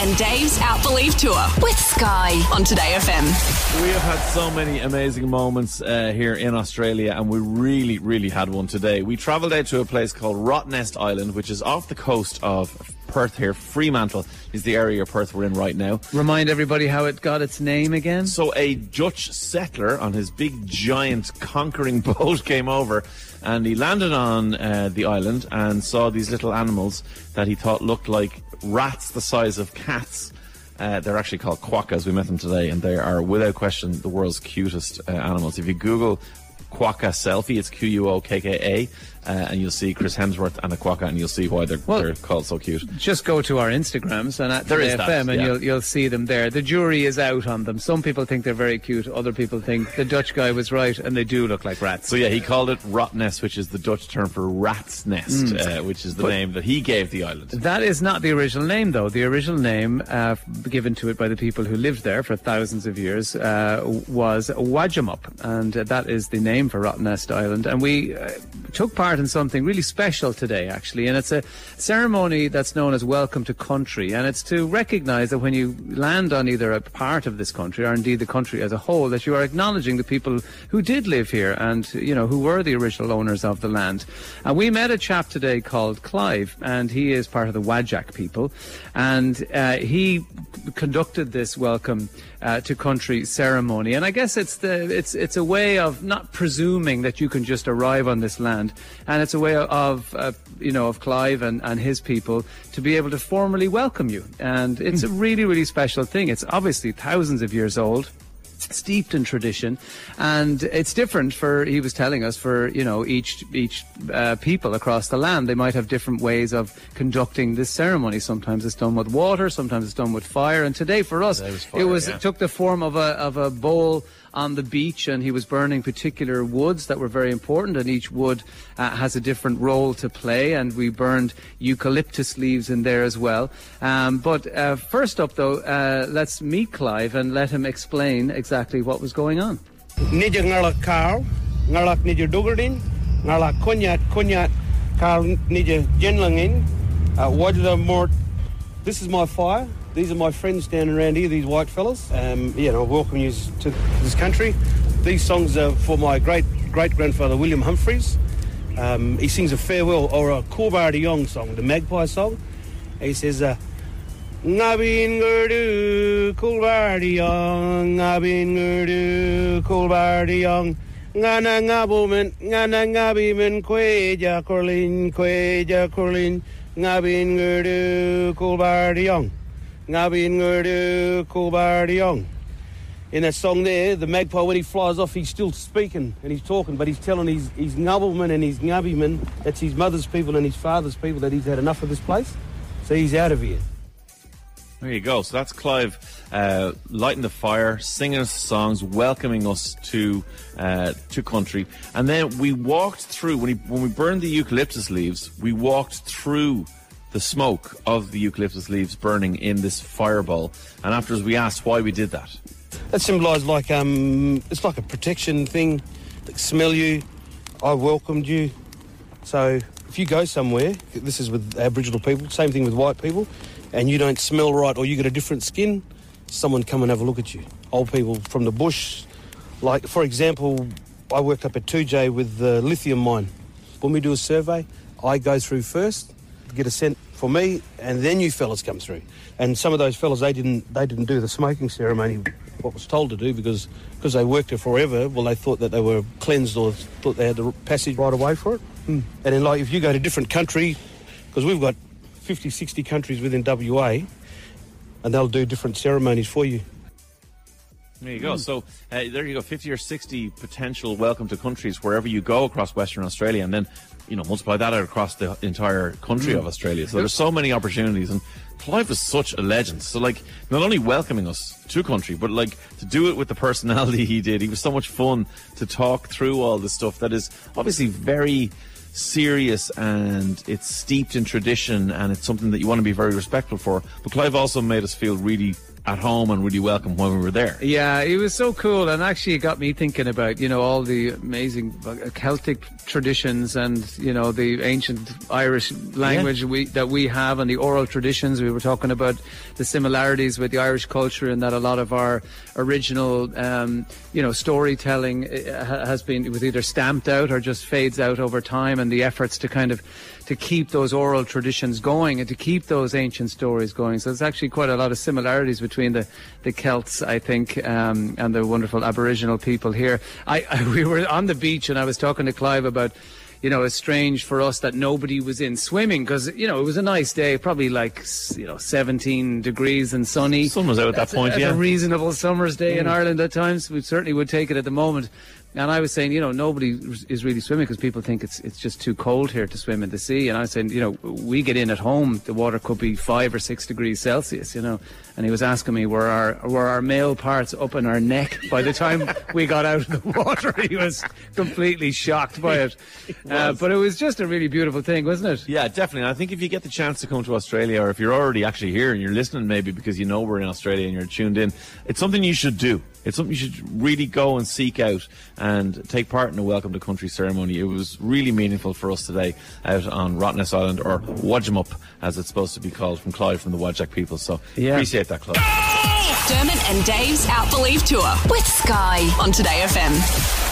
and Dave's Out Believe Tour with Sky on Today FM. We have had so many amazing moments uh, here in Australia, and we really, really had one today. We travelled out to a place called Rottnest Island, which is off the coast of Perth here. Fremantle is the area of Perth we're in right now. Remind everybody how it got its name again. So a Dutch settler on his big, giant, conquering boat came over and he landed on uh, the island and saw these little animals that he thought looked like rats the size of cats. Uh, they're actually called quokkas. We met them today, and they are, without question, the world's cutest uh, animals. If you Google quokka selfie, it's Q U O K K A uh, and you'll see Chris Hemsworth and a quokka, and you'll see why they're, well, they're called so cute. Just go to our Instagrams and at there is FM, that, and you'll you'll see them there. The jury is out on them. Some people think they're very cute. Other people think the Dutch guy was right, and they do look like rats. So yeah, he called it Rottnest, which is the Dutch term for rat's nest, mm. uh, which is the but name that he gave the island. That is not the original name, though. The original name uh, given to it by the people who lived there for thousands of years uh, was Wadjemup, and that is the name for Rottnest Island. And we uh, took part in something really special today, actually, and it's a ceremony that's known as Welcome to Country, and it's to recognise that when you land on either a part of this country or indeed the country as a whole, that you are acknowledging the people who did live here and you know who were the original owners of the land. And we met a chap today called Clive, and he is part of the Whadjuk people, and uh, he conducted this welcome uh, to country ceremony. And I guess it's the it's it's a way of not presuming that you can just arrive on this land, and it's a way of uh, you know of Clive and, and his people to be able to formally welcome you. And it's a really really special thing. It's obviously thousands of years old steeped in tradition, and it's different for. He was telling us for you know each each uh, people across the land. They might have different ways of conducting this ceremony. Sometimes it's done with water, sometimes it's done with fire. And today for us, was fire, it was yeah. it took the form of a of a bowl on the beach and he was burning particular woods that were very important and each wood uh, has a different role to play and we burned eucalyptus leaves in there as well. Um, but uh, first up though, uh, let's meet Clive and let him explain exactly what was going on. Carl nidja genlangin, uh, mort. This is my fire. These are my friends standing around here, these white fellas. Um, you know, welcome you to this country. These songs are for my great great grandfather William Humphreys. Um, he sings a farewell or a Coolbardy Young song, the Magpie song. He says, uh, Ngabin Gurdu, Coolbardy Young, Ngabin Gurdu, Coolbardy Young. Ngana ngabumen, ngana ngabimen, kweja korlin, kweja korlin, ngabin gurdu, Coolbardy Young. Ngabi Ngurdu Kulbardiong. In that song there, the magpie, when he flies off, he's still speaking and he's talking, but he's telling his, his Ngabelman and his Ngabiman, that's his mother's people and his father's people, that he's had enough of this place. So he's out of here. There you go. So that's Clive uh, lighting the fire, singing us songs, welcoming us to uh, to country, and then we walked through when he when we burned the eucalyptus leaves. We walked through the smoke of the eucalyptus leaves burning in this fireball. And afterwards, we asked why we did that. That symbolised like um, it's like a protection thing. They smell you. I welcomed you. So if you go somewhere, this is with Aboriginal people, same thing with white people, and you don't smell right or you get a different skin, someone come and have a look at you. Old people from the bush, like for example, I worked up at 2J with the lithium mine. When we do a survey, I go through first, get a scent for me, and then you fellas come through. And some of those fellas, they didn't they didn't do the smoking ceremony, what was told to do, because because they worked there forever. Well, they thought that they were cleansed or thought they had the passage right away for it. Mm. And then, like, if you go to different country, because we've got 50, 60 countries within WA, and they'll do different ceremonies for you. There you go. Mm. So uh, there you go. Fifty or sixty potential welcome to countries wherever you go across Western Australia, and then you know multiply that out across the entire country mm. of Australia. So there's so many opportunities, and Clive was such a legend. So like not only welcoming us to country, but like to do it with the personality he did. He was so much fun to talk through all the stuff that is obviously very serious and it's steeped in tradition and it's something that you want to be very respectful for. But Clive also made us feel really at home and really welcome when we were there. Yeah, it was so cool, and actually it got me thinking about you know all the amazing uh, Celtic traditions and you know the ancient Irish language we, that we have and the oral traditions. We were talking about the similarities with the Irish culture and that a lot of our original um, you know storytelling uh, has been was either stamped out or just fades out over time, and the efforts to kind of to keep those oral traditions going and to keep those ancient stories going. So there's actually quite a lot of similarities between the, the Celts, I think, um, and the wonderful Aboriginal people here. I, I, we were on the beach and I was talking to Clive about you know, it's strange for us that nobody was in swimming because, you know, it was a nice day, probably like, you know, 17 degrees and sunny. Sun was out at that point, a, yeah. a reasonable summer's day in Ireland at times. We certainly would take it at the moment. And I was saying, you know, nobody is really swimming because people think it's it's just too cold here to swim in the sea. And I was saying, you know, we get in at home, the water could be five or six degrees Celsius, you know. And he was asking me, were our were our male parts up in our neck by the time we got out of the water? He was completely shocked by it. Uh, but it was just a really beautiful thing, wasn't it? Yeah, definitely. And I think if you get the chance to come to Australia, or if you're already actually here and you're listening, maybe because you know we're in Australia and you're tuned in, it's something you should do. It's something you should really go and seek out and take part in a welcome to country ceremony. It was really meaningful for us today out on Rottnest Island, or Wadjemup, as it's supposed to be called, from Clive from the Whadjuk people. So Yeah. appreciate that, Clive. Dermot and Dave's Out Believe Tour with Sky on Today FM.